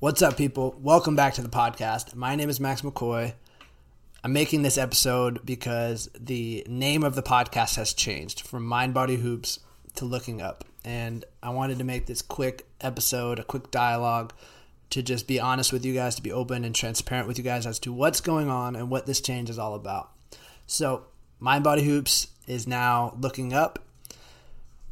What's up, people? Welcome back to the podcast. My name is Max McCoy. I'm making this episode because the name of the podcast has changed from Mind Body Hoops to Looking Up. And I wanted to make this quick episode, a quick dialogue to just be honest with you guys, to be open and transparent with you guys as to what's going on and what this change is all about. So, Mind Body Hoops is now looking up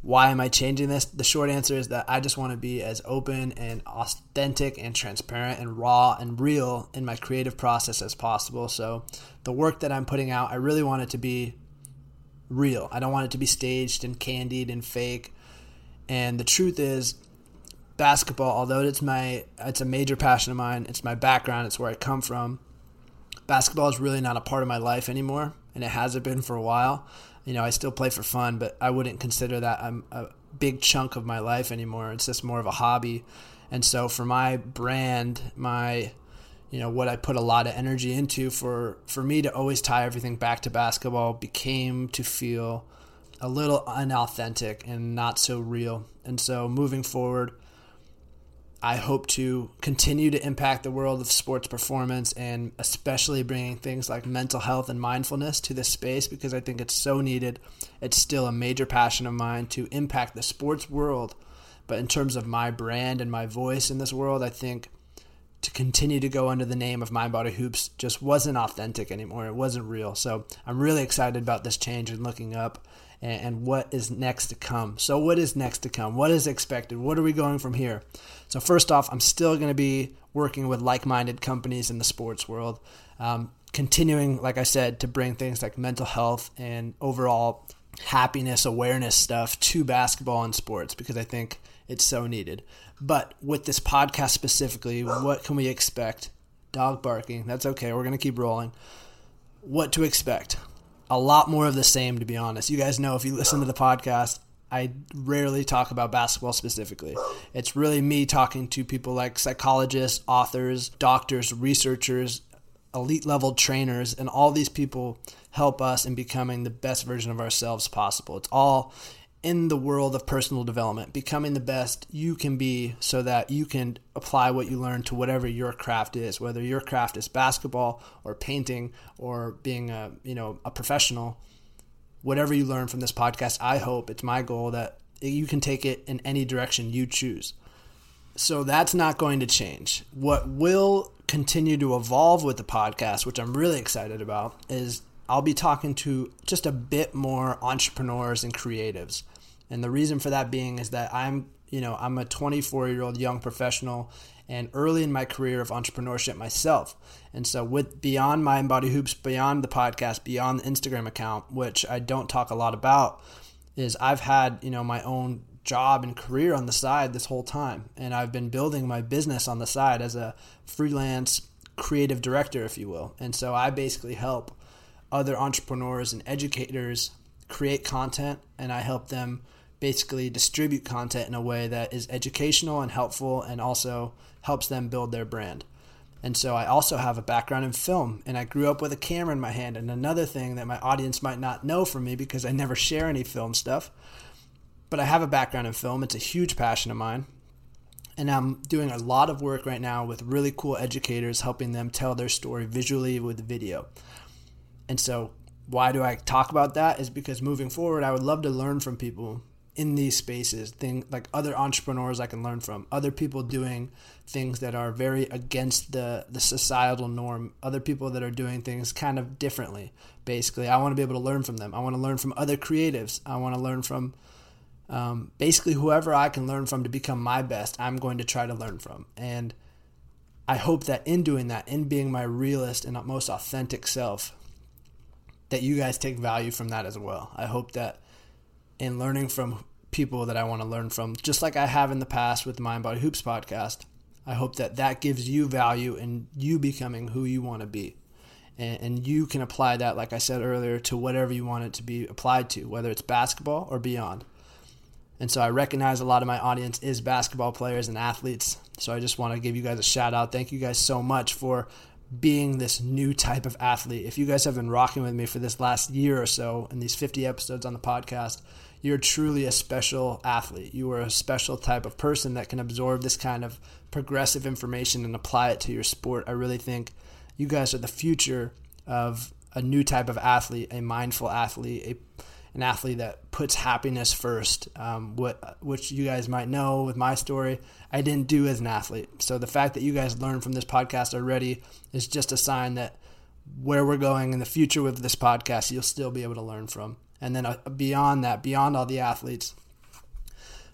why am I changing this? The short answer is that I just want to be as open and authentic and transparent and raw and real in my creative process as possible. So, the work that I'm putting out, I really want it to be real. I don't want it to be staged and candied and fake. And the truth is, basketball, although it's my it's a major passion of mine, it's my background, it's where I come from. Basketball is really not a part of my life anymore, and it hasn't been for a while you know, I still play for fun, but I wouldn't consider that a, a big chunk of my life anymore. It's just more of a hobby. And so for my brand, my you know what I put a lot of energy into for for me to always tie everything back to basketball became to feel a little unauthentic and not so real. And so moving forward, I hope to continue to impact the world of sports performance and especially bringing things like mental health and mindfulness to this space because I think it's so needed. It's still a major passion of mine to impact the sports world. But in terms of my brand and my voice in this world, I think to continue to go under the name of Mind Body Hoops just wasn't authentic anymore. It wasn't real. So I'm really excited about this change and looking up and, and what is next to come. So, what is next to come? What is expected? What are we going from here? So, first off, I'm still going to be working with like minded companies in the sports world, um, continuing, like I said, to bring things like mental health and overall happiness awareness stuff to basketball and sports because I think it's so needed. But with this podcast specifically, what can we expect? Dog barking. That's okay. We're going to keep rolling. What to expect? a lot more of the same, to be honest. You guys know if you listen to the podcast, I rarely talk about basketball specifically. It's really me talking to people like psychologists, authors, doctors, researchers, elite level trainers, and all these people help us in becoming the best version of ourselves possible. It's all in the world of personal development, becoming the best you can be so that you can apply what you learn to whatever your craft is, whether your craft is basketball or painting or being a, you know, a professional. Whatever you learn from this podcast, I hope it's my goal that you can take it in any direction you choose. So that's not going to change. What will continue to evolve with the podcast, which I'm really excited about, is I'll be talking to just a bit more entrepreneurs and creatives. And the reason for that being is that I'm, you know, I'm a 24 year old young professional and early in my career of entrepreneurship myself. And so with beyond Mind Body Hoops, beyond the podcast, beyond the Instagram account, which I don't talk a lot about, is I've had, you know, my own job and career on the side this whole time. And I've been building my business on the side as a freelance creative director, if you will. And so I basically help other entrepreneurs and educators create content and I help them basically distribute content in a way that is educational and helpful and also helps them build their brand. And so I also have a background in film and I grew up with a camera in my hand. And another thing that my audience might not know from me because I never share any film stuff, but I have a background in film. It's a huge passion of mine. And I'm doing a lot of work right now with really cool educators helping them tell their story visually with video. And so, why do I talk about that? Is because moving forward, I would love to learn from people in these spaces, thing like other entrepreneurs I can learn from, other people doing things that are very against the the societal norm, other people that are doing things kind of differently. Basically, I want to be able to learn from them. I want to learn from other creatives. I want to learn from um, basically whoever I can learn from to become my best. I'm going to try to learn from, and I hope that in doing that, in being my realist and most authentic self, that you guys take value from that as well. I hope that in learning from people that I want to learn from, just like I have in the past with the Mind Body Hoops podcast, I hope that that gives you value in you becoming who you want to be. And, and you can apply that, like I said earlier, to whatever you want it to be applied to, whether it's basketball or beyond. And so I recognize a lot of my audience is basketball players and athletes. So I just want to give you guys a shout out. Thank you guys so much for being this new type of athlete. If you guys have been rocking with me for this last year or so in these 50 episodes on the podcast, you're truly a special athlete. You are a special type of person that can absorb this kind of progressive information and apply it to your sport. I really think you guys are the future of a new type of athlete, a mindful athlete, a an athlete that puts happiness first. Um, what which you guys might know with my story, I didn't do as an athlete. So the fact that you guys learned from this podcast already is just a sign that where we're going in the future with this podcast, you'll still be able to learn from. And then uh, beyond that, beyond all the athletes,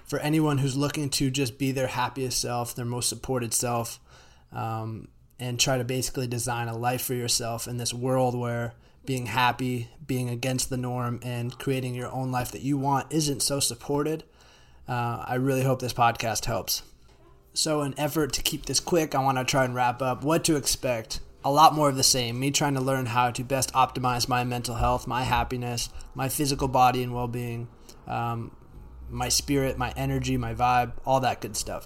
for anyone who's looking to just be their happiest self, their most supported self, um, and try to basically design a life for yourself in this world where being happy, being against the norm, and creating your own life that you want isn't so supported. Uh, I really hope this podcast helps. So, in effort to keep this quick, I want to try and wrap up what to expect. A lot more of the same. Me trying to learn how to best optimize my mental health, my happiness, my physical body and well being, um, my spirit, my energy, my vibe, all that good stuff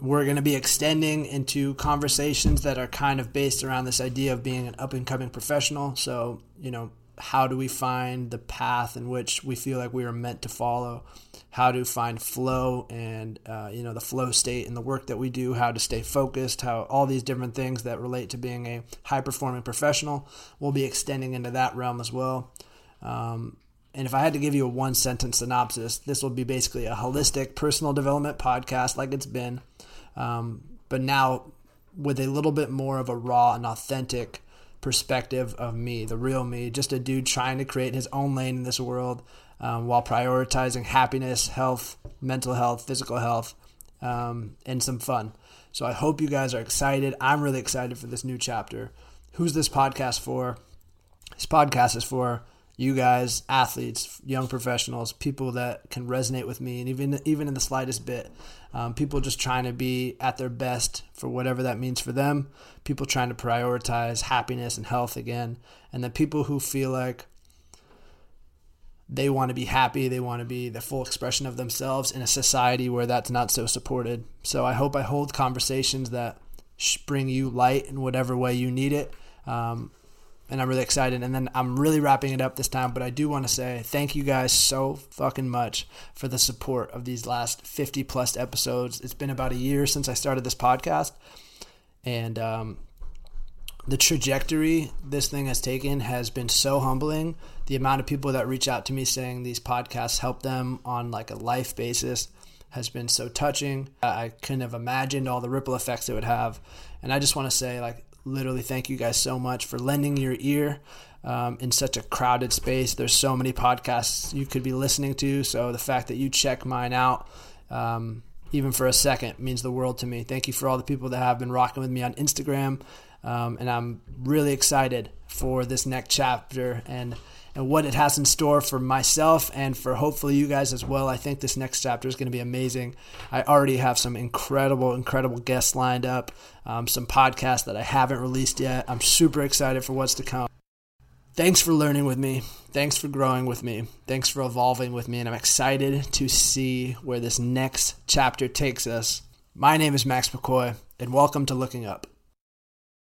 we're going to be extending into conversations that are kind of based around this idea of being an up and coming professional. So, you know, how do we find the path in which we feel like we are meant to follow? How to find flow and, uh, you know, the flow state in the work that we do, how to stay focused, how all these different things that relate to being a high performing professional. We'll be extending into that realm as well. Um, and if I had to give you a one sentence synopsis, this will be basically a holistic personal development podcast like it's been um, but now with a little bit more of a raw and authentic perspective of me, the real me, just a dude trying to create his own lane in this world um, while prioritizing happiness, health, mental health, physical health, um, and some fun. So I hope you guys are excited. I'm really excited for this new chapter. Who's this podcast for? This podcast is for you guys, athletes, young professionals, people that can resonate with me, and even even in the slightest bit, um, people just trying to be at their best for whatever that means for them. People trying to prioritize happiness and health again, and the people who feel like they want to be happy, they want to be the full expression of themselves in a society where that's not so supported. So I hope I hold conversations that bring you light in whatever way you need it. Um, and I'm really excited. And then I'm really wrapping it up this time, but I do want to say thank you guys so fucking much for the support of these last 50 plus episodes. It's been about a year since I started this podcast, and um, the trajectory this thing has taken has been so humbling. The amount of people that reach out to me saying these podcasts help them on like a life basis has been so touching. I couldn't have imagined all the ripple effects it would have. And I just want to say, like, literally thank you guys so much for lending your ear um, in such a crowded space. There's so many podcasts you could be listening to. So the fact that you check mine out, um, even for a second, means the world to me. Thank you for all the people that have been rocking with me on Instagram. Um, and I'm really excited for this next chapter and and what it has in store for myself and for hopefully you guys as well. I think this next chapter is going to be amazing. I already have some incredible, incredible guests lined up, um, some podcasts that I haven't released yet. I'm super excited for what's to come. Thanks for learning with me. Thanks for growing with me. Thanks for evolving with me. And I'm excited to see where this next chapter takes us. My name is Max McCoy, and welcome to Looking Up.